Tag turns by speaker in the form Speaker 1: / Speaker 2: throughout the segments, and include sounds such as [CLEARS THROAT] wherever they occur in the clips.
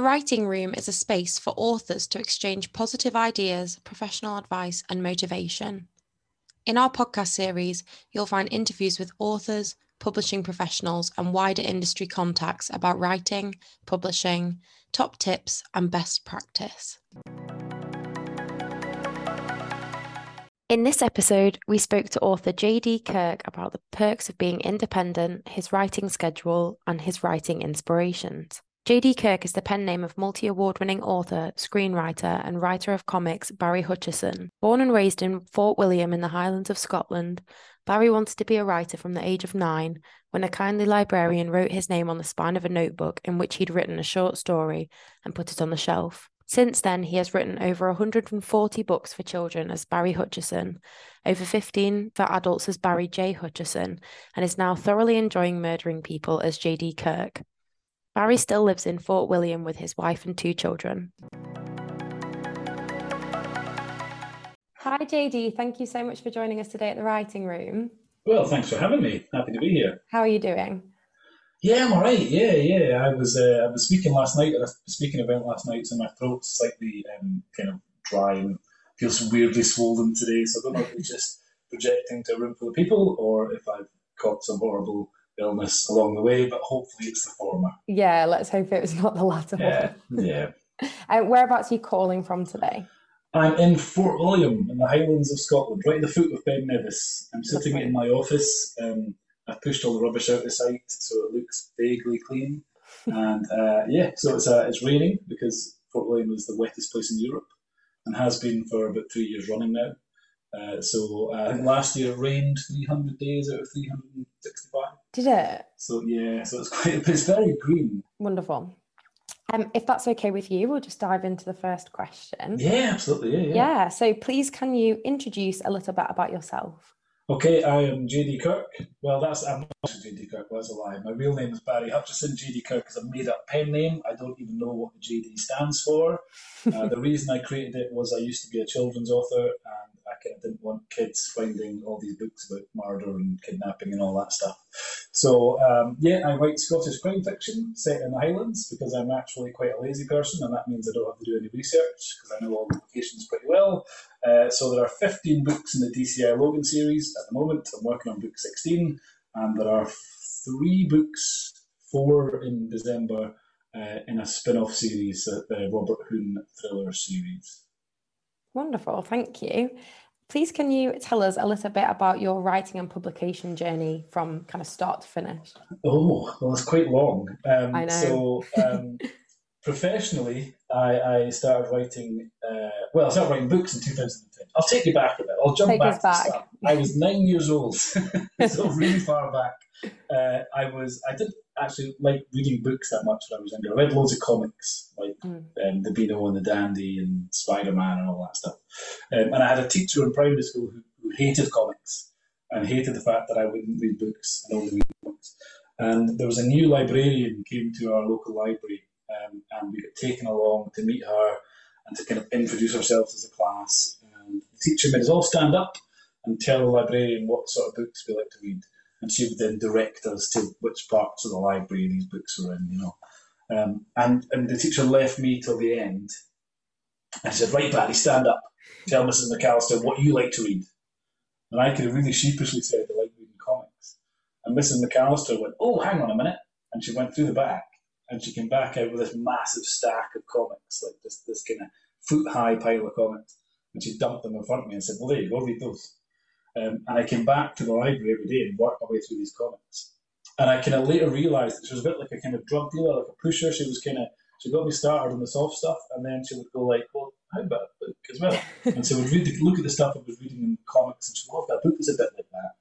Speaker 1: The Writing Room is a space for authors to exchange positive ideas, professional advice, and motivation. In our podcast series, you'll find interviews with authors, publishing professionals, and wider industry contacts about writing, publishing, top tips, and best practice. In this episode, we spoke to author JD Kirk about the perks of being independent, his writing schedule, and his writing inspirations. JD Kirk is the pen name of multi award winning author, screenwriter, and writer of comics Barry Hutchison. Born and raised in Fort William in the Highlands of Scotland, Barry wanted to be a writer from the age of nine when a kindly librarian wrote his name on the spine of a notebook in which he'd written a short story and put it on the shelf. Since then, he has written over 140 books for children as Barry Hutchison, over 15 for adults as Barry J. Hutchison, and is now thoroughly enjoying murdering people as J.D. Kirk. Barry still lives in Fort William with his wife and two children. Hi, JD. Thank you so much for joining us today at the Writing Room.
Speaker 2: Well, thanks for having me. Happy to be here.
Speaker 1: How are you doing?
Speaker 2: Yeah, I'm all right. Yeah, yeah. I was uh, I was speaking last night at a speaking event last night, so my throat's slightly um, kind of dry and feels weirdly swollen today. So I don't know if it's just projecting to a room full of people or if I've caught some horrible illness along the way, but hopefully it's the former.
Speaker 1: Yeah, let's hope it was not the latter
Speaker 2: Yeah, [LAUGHS] yeah.
Speaker 1: Uh, whereabouts are you calling from today?
Speaker 2: I'm in Fort William in the Highlands of Scotland, right at the foot of Ben Nevis. I'm sitting in my office. Um, I've pushed all the rubbish out the sight so it looks vaguely clean. [LAUGHS] and uh, yeah, so it's uh, it's raining because Fort William is the wettest place in Europe and has been for about three years running now. Uh, so uh, I think last year it rained 300 days out of 365.
Speaker 1: Did it?
Speaker 2: So yeah, so it's [LAUGHS] quite it's very green.
Speaker 1: Wonderful. Um, if that's okay with you, we'll just dive into the first question.
Speaker 2: Yeah, absolutely. Yeah, yeah.
Speaker 1: Yeah, so please can you introduce a little bit about yourself?
Speaker 2: Okay, I am JD Kirk. Well, that's I'm not JD Kirk. Well, that's a lie. My real name is Barry Hutchison. JD Kirk is a made-up pen name. I don't even know what the JD stands for. [LAUGHS] Uh, the reason I created it was I used to be a children's author, and I didn't want kids finding all these books about murder and kidnapping and all that stuff. So um, yeah, I write Scottish crime fiction set in the Highlands because I'm actually quite a lazy person, and that means I don't have to do any research because I know all the locations pretty well. Uh, so there are 15 books in the DCI Logan series at the moment. I'm working on book 16, and there are three books, four in December, uh, in a spin-off series, uh, the Robert Hoon thriller series.
Speaker 1: Wonderful, thank you. Please can you tell us a little bit about your writing and publication journey from kind of start to finish?
Speaker 2: Oh, well, it's quite long. Um,
Speaker 1: I know.
Speaker 2: So, um, [LAUGHS] professionally, I, I started writing. Uh, well, I started writing books in 2010. I'll take you back a bit. I'll jump
Speaker 1: Take
Speaker 2: back to
Speaker 1: back.
Speaker 2: I was nine years old, [LAUGHS] so really far back. Uh, I was. I didn't actually like reading books that much when I was younger. I read loads of comics, like
Speaker 1: Mm.
Speaker 2: um, the Beano and the Dandy and Spider Man and all that stuff. Um, and I had a teacher in primary school who, who hated comics and hated the fact that I wouldn't read books and only read comics. And there was a new librarian who came to our local library, um, and we got taken along to meet her and to kind of introduce ourselves as a class. Teacher made us all stand up and tell the librarian what sort of books we like to read. And she would then direct us to which parts of the library these books were in, you know. Um, and, and the teacher left me till the end and said, Right, Barry, stand up. Tell Mrs. McAllister what you like to read. And I could have really sheepishly said I like reading comics. And Mrs. McAllister went, Oh, hang on a minute. And she went through the back and she came back out with this massive stack of comics, like this, this kind of foot high pile of comics. And she dumped them in front of me and said, Well, there you go, read those. Um, and I came back to the library every day and worked my way through these comics. And I kind of later realised that she was a bit like a kind of drug dealer, like a pusher. She was kind of, she got me started on the soft stuff, and then she would go like, well, how about a book as well? [LAUGHS] and so we'd read, the, look at the stuff I was reading in comics, and she oh, that book is a bit like that.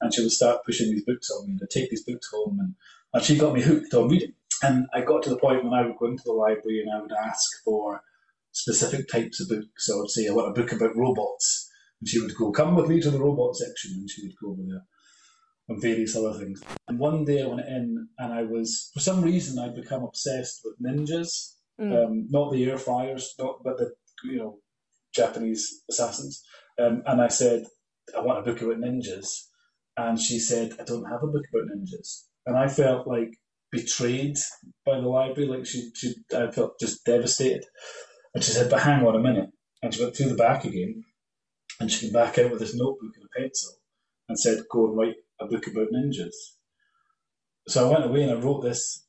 Speaker 2: And she would start pushing these books on me, and I'd take these books home, and, and she got me hooked on reading. And I got to the point when I would go into the library and I would ask for specific types of books. So I would say, I want a book about robots. And she would go, come with me to the robot section. And she would go over there and various other things. And one day I went in and I was, for some reason, I'd become obsessed with ninjas.
Speaker 1: Mm.
Speaker 2: Um, not the air fryers, not, but the, you know, Japanese assassins. Um, and I said, I want a book about ninjas. And she said, I don't have a book about ninjas. And I felt like, betrayed by the library. Like she, she, I felt just devastated. And she said, "But hang on a minute." And she went through the back again, and she came back out with this notebook and a pencil, and said, "Go and write a book about ninjas." So I went away and I wrote this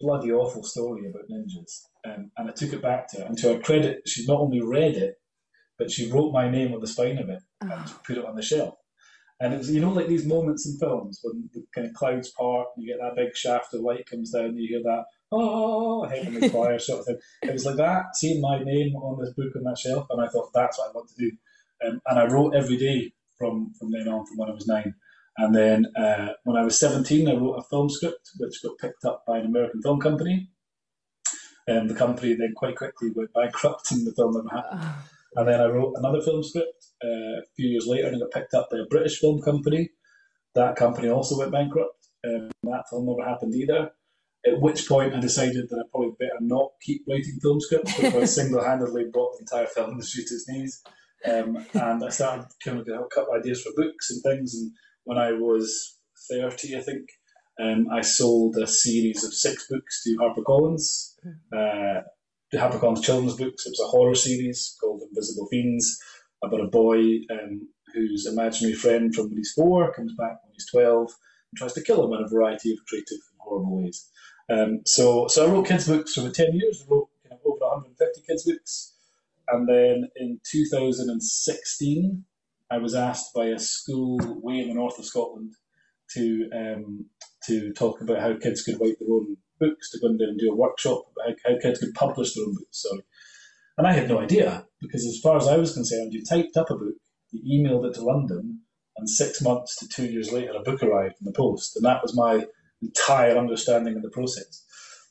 Speaker 2: bloody awful story about ninjas, um, and I took it back to her. And to her credit, she not only read it, but she wrote my name on the spine of it oh. and put it on the shelf. And it was, you know, like these moments in films when the kind of clouds part and you get that big shaft of light comes down and you hear that, oh, heavenly choir sort of thing. It was like that, seeing my name on this book on that shelf, and I thought, that's what I want to do. Um, and I wrote every day from, from then on, from when I was nine. And then uh, when I was 17, I wrote a film script which got picked up by an American film company. And um, the company then quite quickly went bankrupt and the film never happened. And then I wrote another film script uh, a few years later and it got picked up by a British film company. That company also went bankrupt. Um, that film never happened either. At which point I decided that I probably better not keep writing film scripts because I [LAUGHS] single handedly brought the entire film industry to its knees. Um, and I started kind of getting a couple of ideas for books and things. And when I was 30, I think, um, I sold a series of six books to HarperCollins. Uh, the HarperCollins children's books. It was a horror series called Invisible Fiends about a boy um, whose imaginary friend from when he's four comes back when he's 12 and tries to kill him in a variety of creative ways. Um, so, so I wrote kids' books for about 10 years. I wrote kind of over 150 kids' books. And then in 2016, I was asked by a school way in the north of Scotland to um, to talk about how kids could write their own books, to go in there and do a workshop how, how kids could publish their own books. Sorry. And I had no idea because, as far as I was concerned, you typed up a book, you emailed it to London, and six months to two years later, a book arrived in the post. And that was my entire understanding of the process.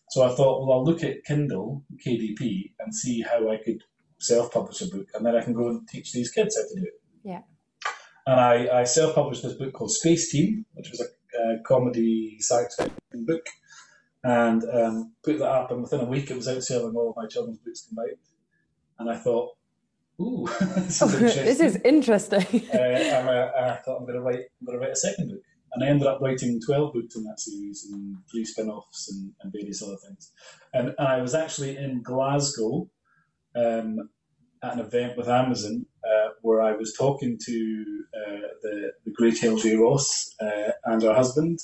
Speaker 2: So I thought, well, I'll look at Kindle, KDP, and see how I could self publish a book, and then I can go and teach these kids how to do it.
Speaker 1: Yeah.
Speaker 2: And I, I self published this book called Space Team, which was a, a comedy science fiction book and um, put that up. And within a week, it was outselling all of my children's books combined. And I thought, ooh, [LAUGHS]
Speaker 1: this, is [LAUGHS] this is interesting.
Speaker 2: uh, and I, I, thought I'm going to write, I'm going to write a second book. And I ended up writing 12 books in that series and three spin offs and, and, various other things. And, and, I was actually in Glasgow um, at an event with Amazon uh, where I was talking to uh, the, the great Hilary Ross uh, and her husband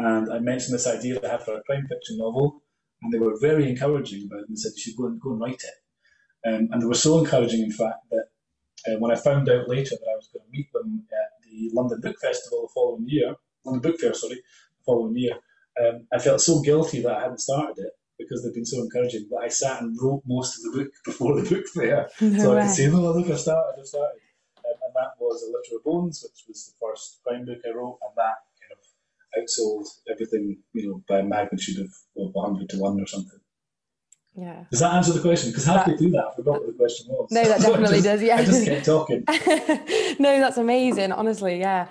Speaker 2: and I mentioned this idea that I had for a crime fiction novel, and they were very encouraging about it and said, you should go and, go and write it. Um, and they were so encouraging, in fact, that uh, when I found out later that I was going to meet them the London Book Festival the following year, London Book Fair, sorry, the following year, um, I felt so guilty that I hadn't started it because they'd been so encouraging. But I sat and wrote most of the book [LAUGHS] before the book fair, [LAUGHS] no so way. I could say, "No, look, I started, I started." Um, and that was A Litter of Bones, which was the first crime book I wrote, and that kind of outsold everything, you know, by a magnitude of, of 100 to 1 or something.
Speaker 1: Yeah.
Speaker 2: Does that answer the question? Because halfway through that, I forgot what the question was.
Speaker 1: No, that [LAUGHS] definitely
Speaker 2: just,
Speaker 1: does. Yeah.
Speaker 2: I just kept talking. [LAUGHS]
Speaker 1: no, that's amazing. Honestly, yeah,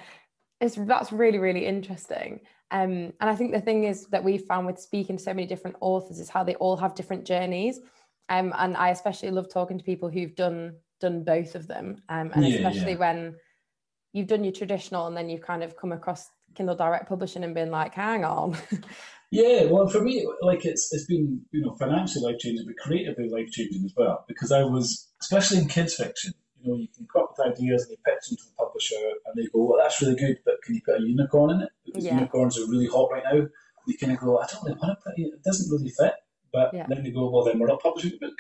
Speaker 1: it's that's really really interesting. Um, and I think the thing is that we found with speaking to so many different authors is how they all have different journeys. Um, and I especially love talking to people who've done done both of them. Um, and yeah, especially yeah. when you've done your traditional and then you've kind of come across Kindle Direct Publishing and been like, hang on. [LAUGHS]
Speaker 2: yeah, well, for me, like it's it's been you know financially life changing, but creatively life changing as well. Because I was, especially in kids fiction, you know, you can come up with ideas and you pitch them to the publisher, and they go, well, that's really good, but can you put a unicorn in it? Because yeah. unicorns are really hot right now. You kind of go, I don't really want to put it. It doesn't really fit. But yeah. then they go, well, then we're not publishing the book.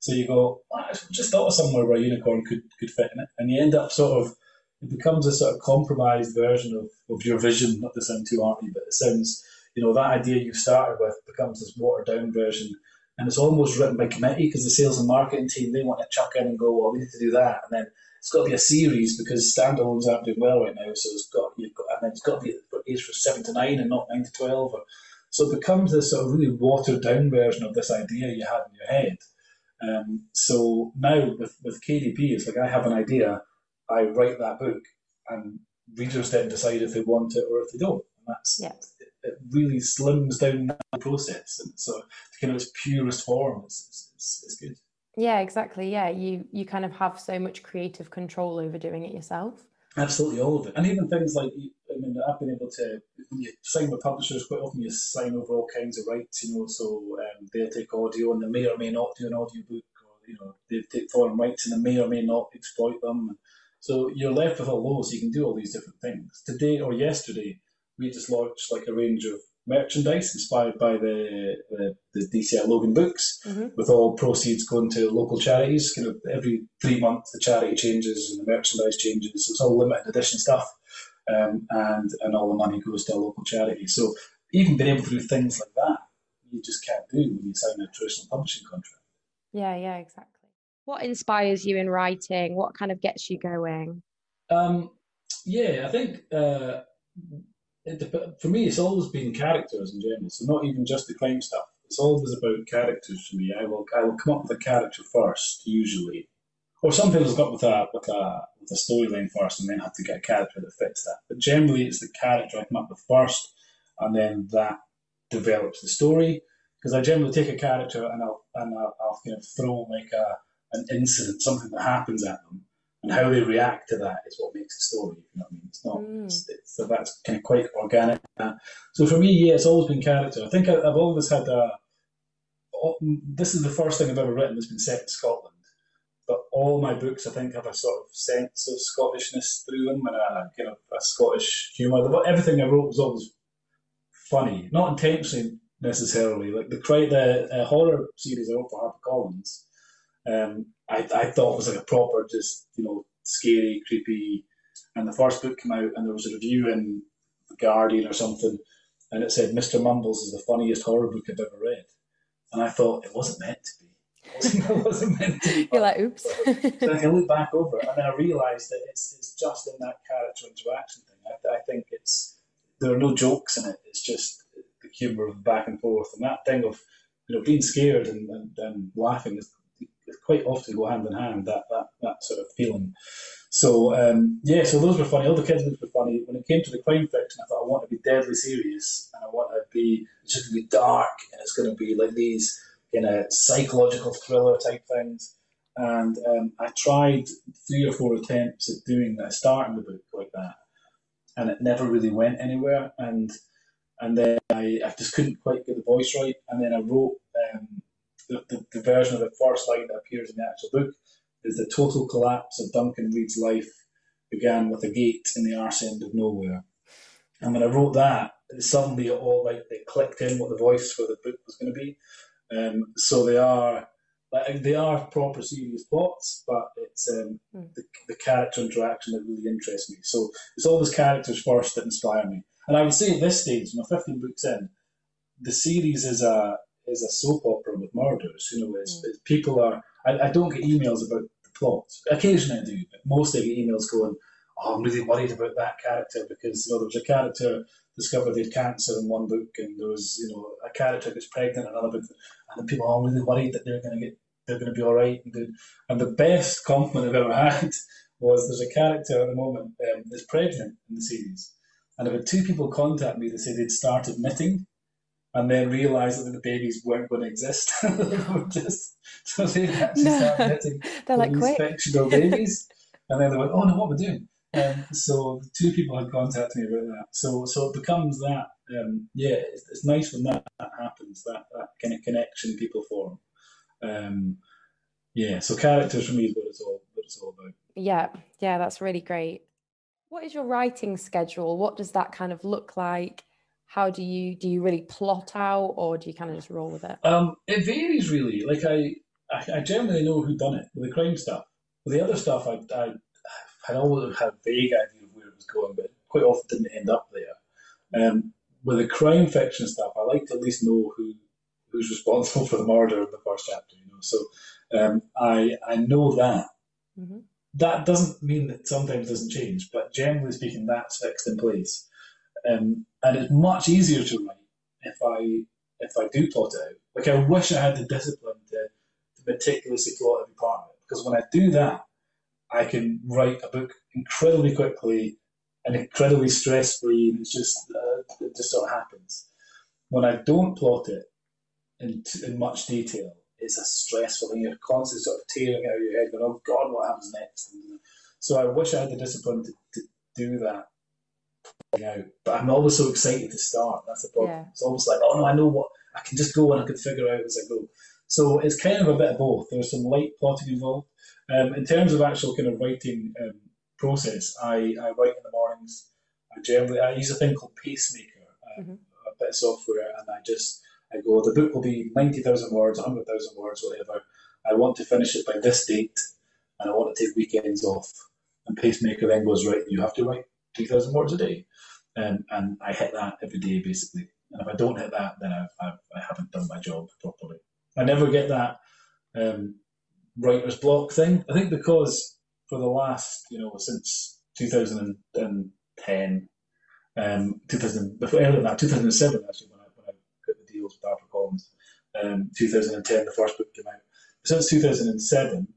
Speaker 2: So you go, well, I just thought of somewhere where a unicorn could, could fit in it. And you end up sort of it becomes a sort of compromised version of, of your vision, not to sound too arty, but it sounds, you know, that idea you started with becomes this watered down version. And it's almost written by committee because the sales and marketing team, they want to chuck in and go, well, we need to do that. And then it's got to be a series because standalones aren't doing well right now. So it's got, you've got, and then it's got to be for seven to nine and not nine to 12. Or, so it becomes this sort of really watered down version of this idea you had in your head. Um, so now with, with KDP, it's like I have an idea I write that book, and readers then decide if they want it or if they don't. And that's
Speaker 1: yeah.
Speaker 2: it, it, really slims down the process, and so kind of its purest form, it's, it's, it's good.
Speaker 1: Yeah, exactly. Yeah, you you kind of have so much creative control over doing it yourself.
Speaker 2: Absolutely, all of it, and even things like I mean, I've been able to, you sign with publishers, quite often you sign over all kinds of rights, you know, so um, they'll take audio and they may or may not do an audio book, or, you know, they take foreign rights and they may or may not exploit them. So you're left with a all those, you can do all these different things. Today or yesterday, we just launched like a range of merchandise inspired by the the, the DCI Logan books, mm-hmm. with all proceeds going to local charities. Kind of every three months, the charity changes and the merchandise changes. So it's all limited edition stuff, um, and and all the money goes to a local charity. So even being able to do things like that, you just can't do when you sign a traditional publishing contract.
Speaker 1: Yeah, yeah, exactly. What inspires you in writing? What kind of gets you going?
Speaker 2: Um, yeah, I think. Uh, it, for me, it's always been characters in general. So not even just the crime stuff. It's always about characters for me. I will I will come up with a character first, usually, or sometimes I'll come with a with a with a storyline first, and then have to get a character that fits that. But generally, it's the character I come up with first, and then that develops the story. Because I generally take a character and I'll and I'll, I'll kind of throw like a an incident, something that happens at them, and how they react to that is what makes the story. You know what I mean? It's not. Mm. It's, it's, so that's kind of quite organic. So for me, yeah, it's always been character. I think I, have always had a. This is the first thing I've ever written that's been set in Scotland, but all my books I think have a sort of sense of Scottishness through them and a kind of a Scottish humour. Everything I wrote was always funny, not intentionally necessarily. Like the the uh, horror series I wrote for HarperCollins um, I, I thought it was like a proper, just you know, scary, creepy. And the first book came out, and there was a review in the Guardian or something, and it said Mr. Mumbles is the funniest horror book I've ever read. And I thought it wasn't meant to be. [LAUGHS] It wasn't, meant to be.
Speaker 1: You're like, oops. [LAUGHS]
Speaker 2: then I look back over it, and then I realised that it's it's just in that character interaction thing. I, I think it's there are no jokes in it. It's just the humour of back and forth, and that thing of you know being scared and, and, and laughing is quite often go hand in hand. That that that sort of feeling. So um, yeah, so those were funny. All the kids books were funny. When it came to the crime fiction, I thought I want to be deadly serious, and I want to be it's just going to be dark, and it's going to be like these kind of psychological thriller type things. And um, I tried three or four attempts at doing that, starting the book like that, and it never really went anywhere. And and then I, I just couldn't quite get the voice right. And then I wrote um, the, the, the version of the first line that appears in the actual book is the total collapse of Duncan Reid's life began with a gate in the arse end of nowhere. And when I wrote that, suddenly it all like it clicked in what the voice for the book was going to be. Um, so they are like they are proper serious plots, but it's um, mm. the, the character interaction that really interests me. So it's always characters first that inspire me. And I would say at this stage, you know, 15 books in, the series is a is a soap opera with murders. You know, as, mm. people are. I, I, don't get emails about the plot. Occasionally I do, but mostly I get emails going, "Oh, I'm really worried about that character because you know there was a character discovered they had cancer in one book, and there was you know a character gets pregnant in another book, and the people are really worried that they're going to get they're going to be all right and good. And the best compliment I've ever [LAUGHS] had was there's a character at the moment um, that's pregnant in the series, and I've had two people contact me to say they'd started knitting and then realised that the babies weren't going to exist. [LAUGHS] just so they [LAUGHS] actually no. started [LAUGHS]
Speaker 1: They're like,
Speaker 2: these fictional babies, and then they went, "Oh no, what are we doing?" Um, so two people had contacted me about that. So so it becomes that. Um, yeah, it's, it's, nice when that, that, happens. That that kind of connection people form. Um, yeah, so characters for me is what it's all what it's all about.
Speaker 1: Yeah, yeah, that's really great. What is your writing schedule? What does that kind of look like? How do you do you really plot out or do you kind of just roll with it?
Speaker 2: Um it varies really. Like i i, I generally know who done it with the crime stuff. With the other stuff i i had always had a vague idea of where it was going but quite often didn't end up there. Um with the crime fiction stuff i like to at least know who who's responsible [LAUGHS] for the murder in the first chapter you know? So um i i know that. Mm-hmm. that doesn't mean that sometimes doesn't change but generally speaking that's fixed in place um, and it's much easier to write if I if I do plot it out. Like I wish I had the discipline to, to meticulously plot every part of it because when I do that, I can write a book incredibly quickly and incredibly stress free, and it's just uh, it just sort of happens. When I don't plot it in, in much detail, it's a stressful thing. You're constantly sort of tearing out of your head, going, "Oh God, what happens next?" And so I wish I had the discipline to, to do that out. But I'm always so excited to start. That's the problem.
Speaker 1: Yeah.
Speaker 2: It's almost like, oh no, I know what I can just go and I can figure out as I go. So it's kind of a bit of both. There's some light plotting involved. Um, in terms of actual kind of writing um, process, I, I write in the mornings. I generally I use a thing called Pacemaker, uh,
Speaker 1: Mhm.
Speaker 2: a bit of software, and I just I go. The book will be ninety thousand words, hundred thousand words, whatever. I want to finish it by this date, and I want to take weekends off. And Pacemaker then goes right. You have to write two thousand words a day, um, and I hit that every day basically. And if I don't hit that, then I've, I've, I haven't done my job properly. I never get that um, writer's block thing. I think because for the last, you know, since 2010, um, 2000, before earlier than that, 2007 actually, when I, when I got the deals with HarperCollins, um, 2010, the first book came out. Since 2007,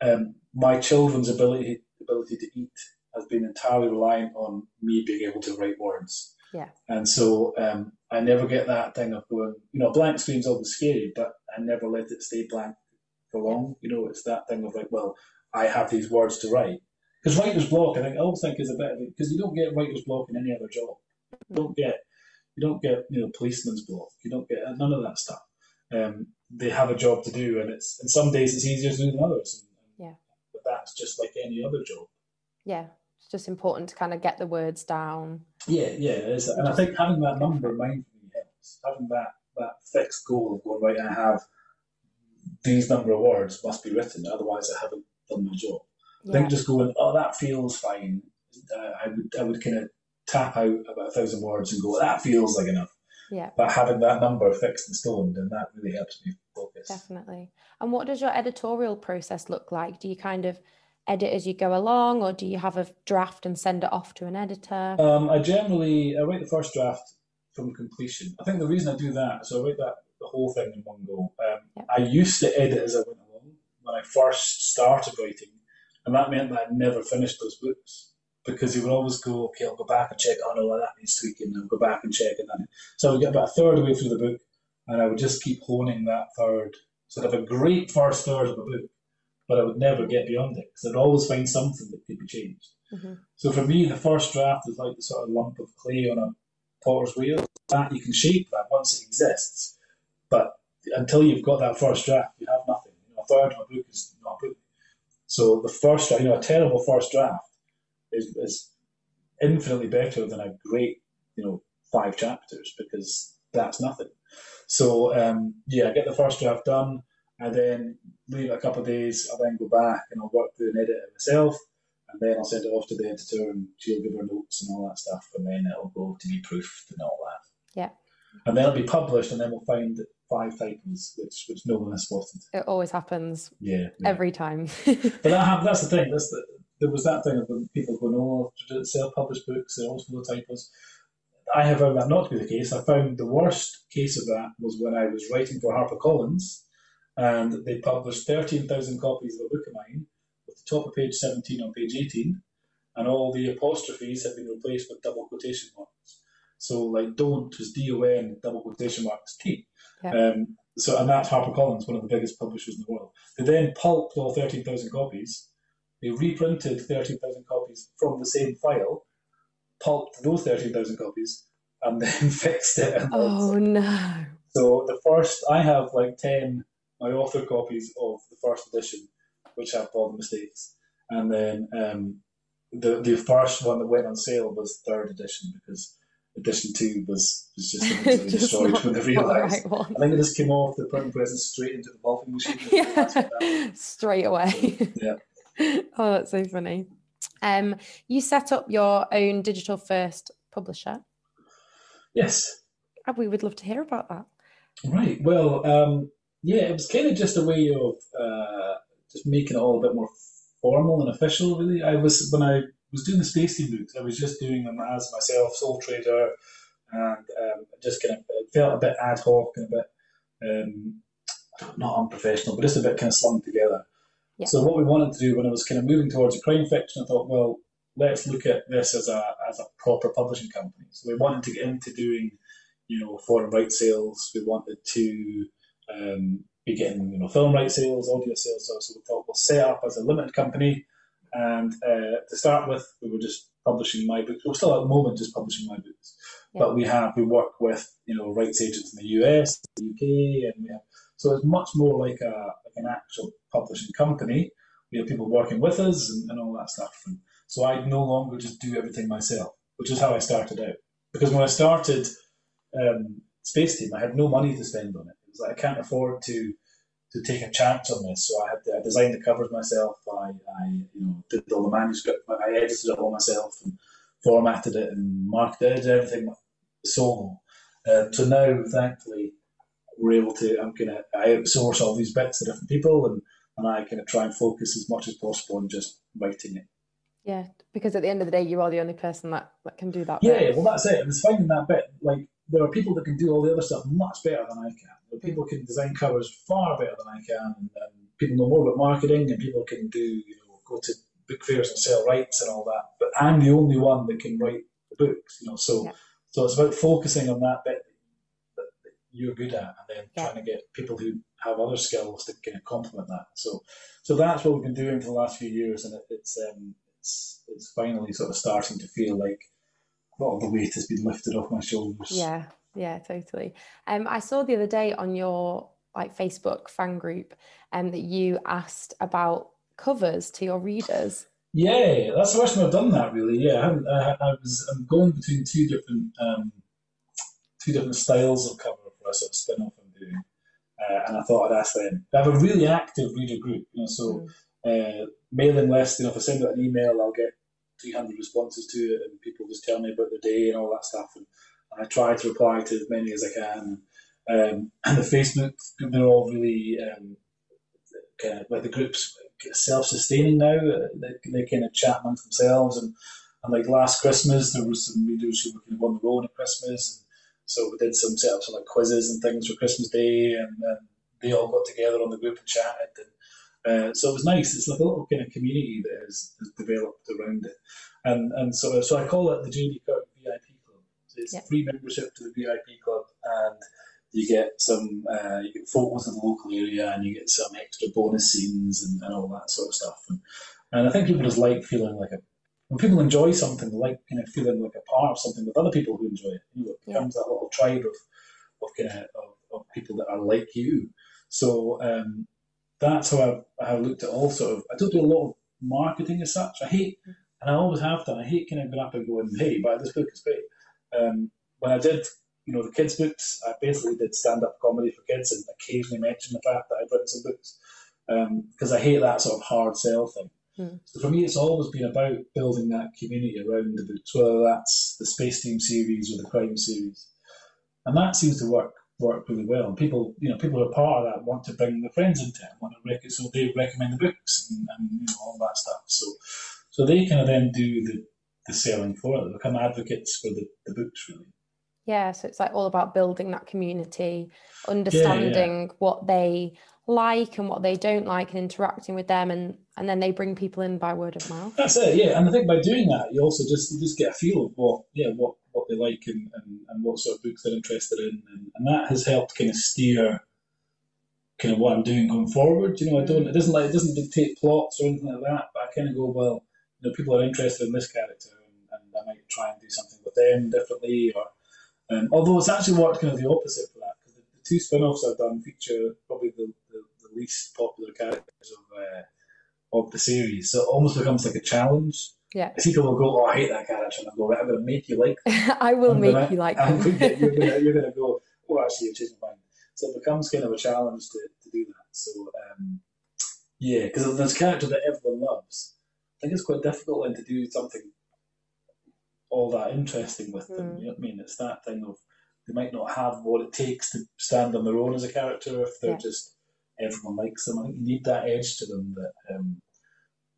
Speaker 2: um, my children's ability ability to eat has been entirely reliant on me being able to write words.
Speaker 1: Yeah.
Speaker 2: And so um, I never get that thing of going, you know, blank screen's always scary, but I never let it stay blank for long. You know, it's that thing of like, well, I have these words to write. Because writer's block, I think, I always think is a bit of it, because you don't get writer's block in any other job. You don't get, you don't get, you know, policeman's block. You don't get none of that stuff. Um, they have a job to do, and it's, and some days it's easier to do than others. And,
Speaker 1: Yeah.
Speaker 2: But that's just like any other job.
Speaker 1: Yeah. It's just important to kind of get the words down.
Speaker 2: Yeah, yeah. And I think having that number mindfully helps. Having that, that fixed goal of going, right, I have these number of words must be written, otherwise I haven't done my job. I
Speaker 1: Yeah.
Speaker 2: think just going, oh, that feels fine. Uh, I would, I would kind of tap out about a thousand words and go, that feels like enough.
Speaker 1: Yeah.
Speaker 2: But having that number fixed and stone, and that really helps me focus.
Speaker 1: Definitely. And what does your editorial process look like? Do you kind of edit as you go along, or do you have a draft and send it off to an editor?
Speaker 2: Um, I generally I write the first draft from completion. I think the reason I do that is I write that the whole thing in one go. Um,
Speaker 1: Yep.
Speaker 2: I used to edit as I went along when I first started writing, and that meant that I never finished those books because you would always go, okay, I'll go back and check. Oh no, that needs tweaking. And I'll go back and check, and then so I would get about a third of the way through the book, and I would just keep honing that third. So I'd have a great first third of a book, but I would never get beyond it because I'd always find something that could be changed.
Speaker 1: Mhm.
Speaker 2: So for me, the first draft is like the sort of lump of clay on a potter's wheel. That you can shape that once it exists, but until you've got that first draft, you have nothing. You know, a third of a book is not a book. So the first draft, you know, a terrible first draft is, is infinitely better than a great, you know, five chapters because that's nothing. So um, yeah, get the first draft done. I then leave it a couple of days. I'll then go back and I'll work through and edit it myself, and then I'll send it off to the editor, and she'll give her notes and all that stuff, and then it'll go to be proofed and all that.
Speaker 1: Yeah.
Speaker 2: And then it'll be published, and then we'll find five typos, which which no one has spotted.
Speaker 1: It always happens
Speaker 2: Yeah. yeah.
Speaker 1: every time. [LAUGHS]
Speaker 2: But that that's the thing. That's the, there was that thing of people going, oh, self-published books, they're always full of typos. I have found that not to be the case. I found the worst case of that was when I was writing for HarperCollins, and they published 13,000 copies of a book of mine, with the top of page 17 on page 18, and all the apostrophes have been replaced with double quotation marks. So, like, don't was D O N, double quotation marks T.
Speaker 1: Yeah.
Speaker 2: Um, so, and that's HarperCollins, one of the biggest publishers in the world. They then pulped all 13,000 copies. They reprinted 13,000 copies from the same file, pulped those 13,000 copies, and then [LAUGHS] fixed it.
Speaker 1: Oh no.
Speaker 2: So the first, I have like 10 my author copies of the first edition, which have all the mistakes. And then um, the the first one that went on sale was third edition because edition two was, was just completely destroyed when they
Speaker 1: the
Speaker 2: realised.
Speaker 1: right.
Speaker 2: I think it just came off the printing press and straight into the bulking machine. That's what that was.
Speaker 1: yeah, straight away.
Speaker 2: Yeah. [LAUGHS]
Speaker 1: oh, that's so funny. Um, you set up your own digital first publisher.
Speaker 2: Yes.
Speaker 1: and we would love to hear about that.
Speaker 2: Right. Well, um, yeah, it was kind of just a way of uh, just making it all a bit more formal and official. Really, I was when I was doing the Space Team books, I was just doing them as myself, sole trader, and um, just kind of felt a bit ad hoc and a bit um, not unprofessional, but just a bit kind of slung together.
Speaker 1: Yeah.
Speaker 2: So what we wanted to do when I was kind of moving towards a crime fiction, I thought, well, let's look at this as a as a proper publishing company. So we wanted to get into doing, you know, foreign rights sales. We wanted to um, be getting, you know, film rights sales, audio sales. So we thought we'll set up as a limited company. And uh, to start with, we were just publishing my books. We're still at the moment just publishing my books, yeah. but we have we work with you know rights agents in the US, the UK, and we have so it's much more like a like an actual publishing company. We have people working with us and, and all that stuff. And so I no longer just do everything myself, which is how I started out. Because when I started um, Space Team, I had no money to spend on it. Was like I can't afford to to take a chance on this. So I had to, I designed the covers myself. I, I you know did all the manuscript. I edited it all myself and formatted it and marketed it, everything solo. Uh, so now, thankfully, we're able to. I'm gonna I outsource all these bits to different people, and and I kind of try and focus as much as possible on just writing it.
Speaker 1: Yeah, because at the end of the day, you are the only person that, that can do that.
Speaker 2: Yeah, bit. well, that's it. I was finding that bit like there are people that can do all the other stuff much better than I can. Hmm. People can design covers far better than I can, and, and people know more about marketing, and people can do you know go to book fairs and sell rights and all that. But I'm the only one that can write the books, you know. So yeah. so it's about focusing on that bit that, that you're good at, and then yeah. trying to get people who have other skills to kind of complement that. So so that's what we've been doing for the last few years, and it, it's um, it's it's finally sort of starting to feel like a lot of the weight has been lifted off my shoulders.
Speaker 1: Yeah, yeah, totally. Um, I saw the other day on your like Facebook fan group, um, that you asked about covers to your readers.
Speaker 2: Yeah, that's the first time I've done that. Really, yeah. I, haven't, I, I was I'm going between two different um, two different styles of cover for a sort of spin off I'm doing, uh, and I thought I'd ask them. I have a really active reader group, you know, so. Mm. Uh, mailing list, you know, if I send out an email, I'll get 300 responses to it, and people just tell me about their day and all that stuff. And, and I try to reply to as many as I can. Um, and [CLEARS THROAT] the Facebook they're all really um, kind of like the groups self-sustaining now. Uh, they, they kind of chat amongst themselves. And, and like last Christmas, there was some readers who were kind of on the road at Christmas. And so we did some set up some like quizzes and things for Christmas Day, and, and they all got together on the group and chatted. And uh, so it was nice. It's like a little kind of community that has, has developed around it, and and so so I call it the JD Kirk VIP Club. So it's yeah. free membership to the VIP club, and you get some uh, you get photos of the local area, and you get some extra bonus scenes and, and all that sort of stuff. And, and I think people just like feeling like a when people enjoy something, they like kind of feeling like a part of something with other people who enjoy it. You know, it becomes yeah. that little tribe of of kind of, of, of people that are like you. So um, that's how I've, I've looked at all sort of. I don't do a lot of marketing as such. I hate, and I always have done. I hate kind of going up and going, "Hey, buy this book; it's great." Um, when I did, you know, the kids' books, I basically did stand-up comedy for kids, and occasionally mentioned the fact that I'd written some books because um, I hate that sort of hard sell thing. Mm. So for me, it's always been about building that community around the books, whether that's the Space Team series or the Crime series, and that seems to work work really well. And people, you know, people who are part of that want to bring their friends into it, want to rec- so they recommend the books and, and you know all that stuff. So, so they kind of then do the, the selling for it. They become advocates for the, the books really.
Speaker 1: Yeah, so it's like all about building that community, understanding yeah, yeah. what they like and what they don't like, and interacting with them, and and then they bring people in by word of mouth.
Speaker 2: That's it, yeah. And I think by doing that, you also just you just get a feel of what yeah what what they like and, and, and what sort of books they're interested in, and, and that has helped kind of steer kind of what I'm doing going forward. You know, I don't it doesn't like it doesn't dictate plots or anything like that, but I kind of go well. You know, people are interested in this character, and, and I might try and do something with them differently, or um, although it's actually worked kind of the opposite for that, because the, the, two spin offs I've done feature probably the, the, the least popular characters of, uh, of the series. So it almost becomes like a challenge.
Speaker 1: Yeah.
Speaker 2: People will go, Oh, I hate that character. And I go, right, I'm going to make you like [LAUGHS]
Speaker 1: I will make gonna, you like [LAUGHS] them. [LAUGHS]
Speaker 2: you're going to go, Oh, actually, you've changed my mind. So it becomes kind of a challenge to, to do that. So, um, yeah, because there's a character that everyone loves. I think it's quite difficult then to do something all that interesting with them. Mm. You know what I mean? It's that thing of they might not have what it takes to stand on their own as a character if they're yeah. just everyone likes them. I think you need that edge to them that um,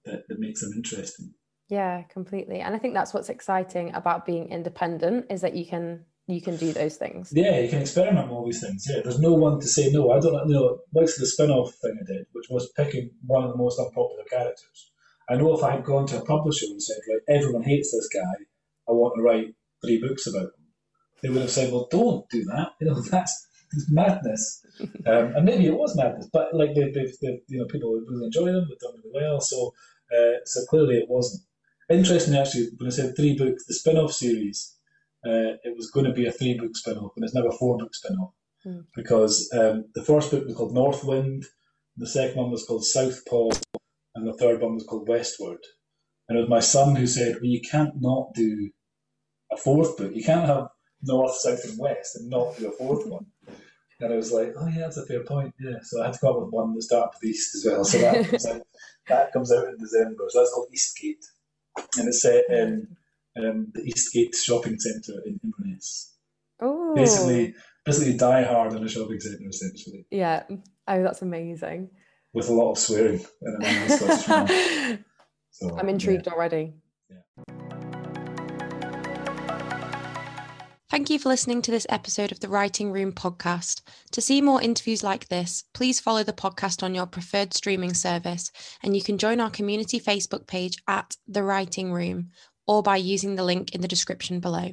Speaker 2: that, that makes them interesting.
Speaker 1: Yeah, completely. And I think that's what's exciting about being independent is that you can you can do those things.
Speaker 2: Yeah, you can experiment with all these things. Yeah, there's no one to say no. I don't you know, like the spin-off thing I did, which was picking one of the most unpopular characters. I know if I had gone to a publisher and said, right, everyone hates this guy, I want to write three books about them. They would have said, well, don't do that. [LAUGHS] You know, that's, madness. [LAUGHS] Um, and maybe it was madness, but like they, they, you know, people really enjoy them. They've done really well. So, uh, so clearly it wasn't. Interestingly, actually, when I said three books, the spin off series, uh, it was going to be a three book spin off, and it's now a four book spin off. Mm. Because um, the first book was called Northwind, the second one was called Southpaw, and the third one was called Westward. And it was my son who said, Well, you can't not do a fourth book. You can't have North, South, and West and not do a fourth one. [LAUGHS] And I was like, oh yeah, that's a fair point. Yeah, so I had to come up with one that started with East as well. So that comes out. [LAUGHS] That comes out in December. So that's called Eastgate, and it's set in um, the Eastgate shopping centre in Inverness.
Speaker 1: Oh,
Speaker 2: basically, basically Die Hard in a shopping centre, essentially.
Speaker 1: Yeah. Oh, that's amazing.
Speaker 2: With a lot of swearing and [LAUGHS] [LAUGHS]
Speaker 1: so, I'm intrigued yeah. already. Thank you for listening to this episode of the Writing Room podcast. To see more interviews like this, please follow the podcast on your preferred streaming service, and you can join our community Facebook page at The Writing Room or by using the link in the description below.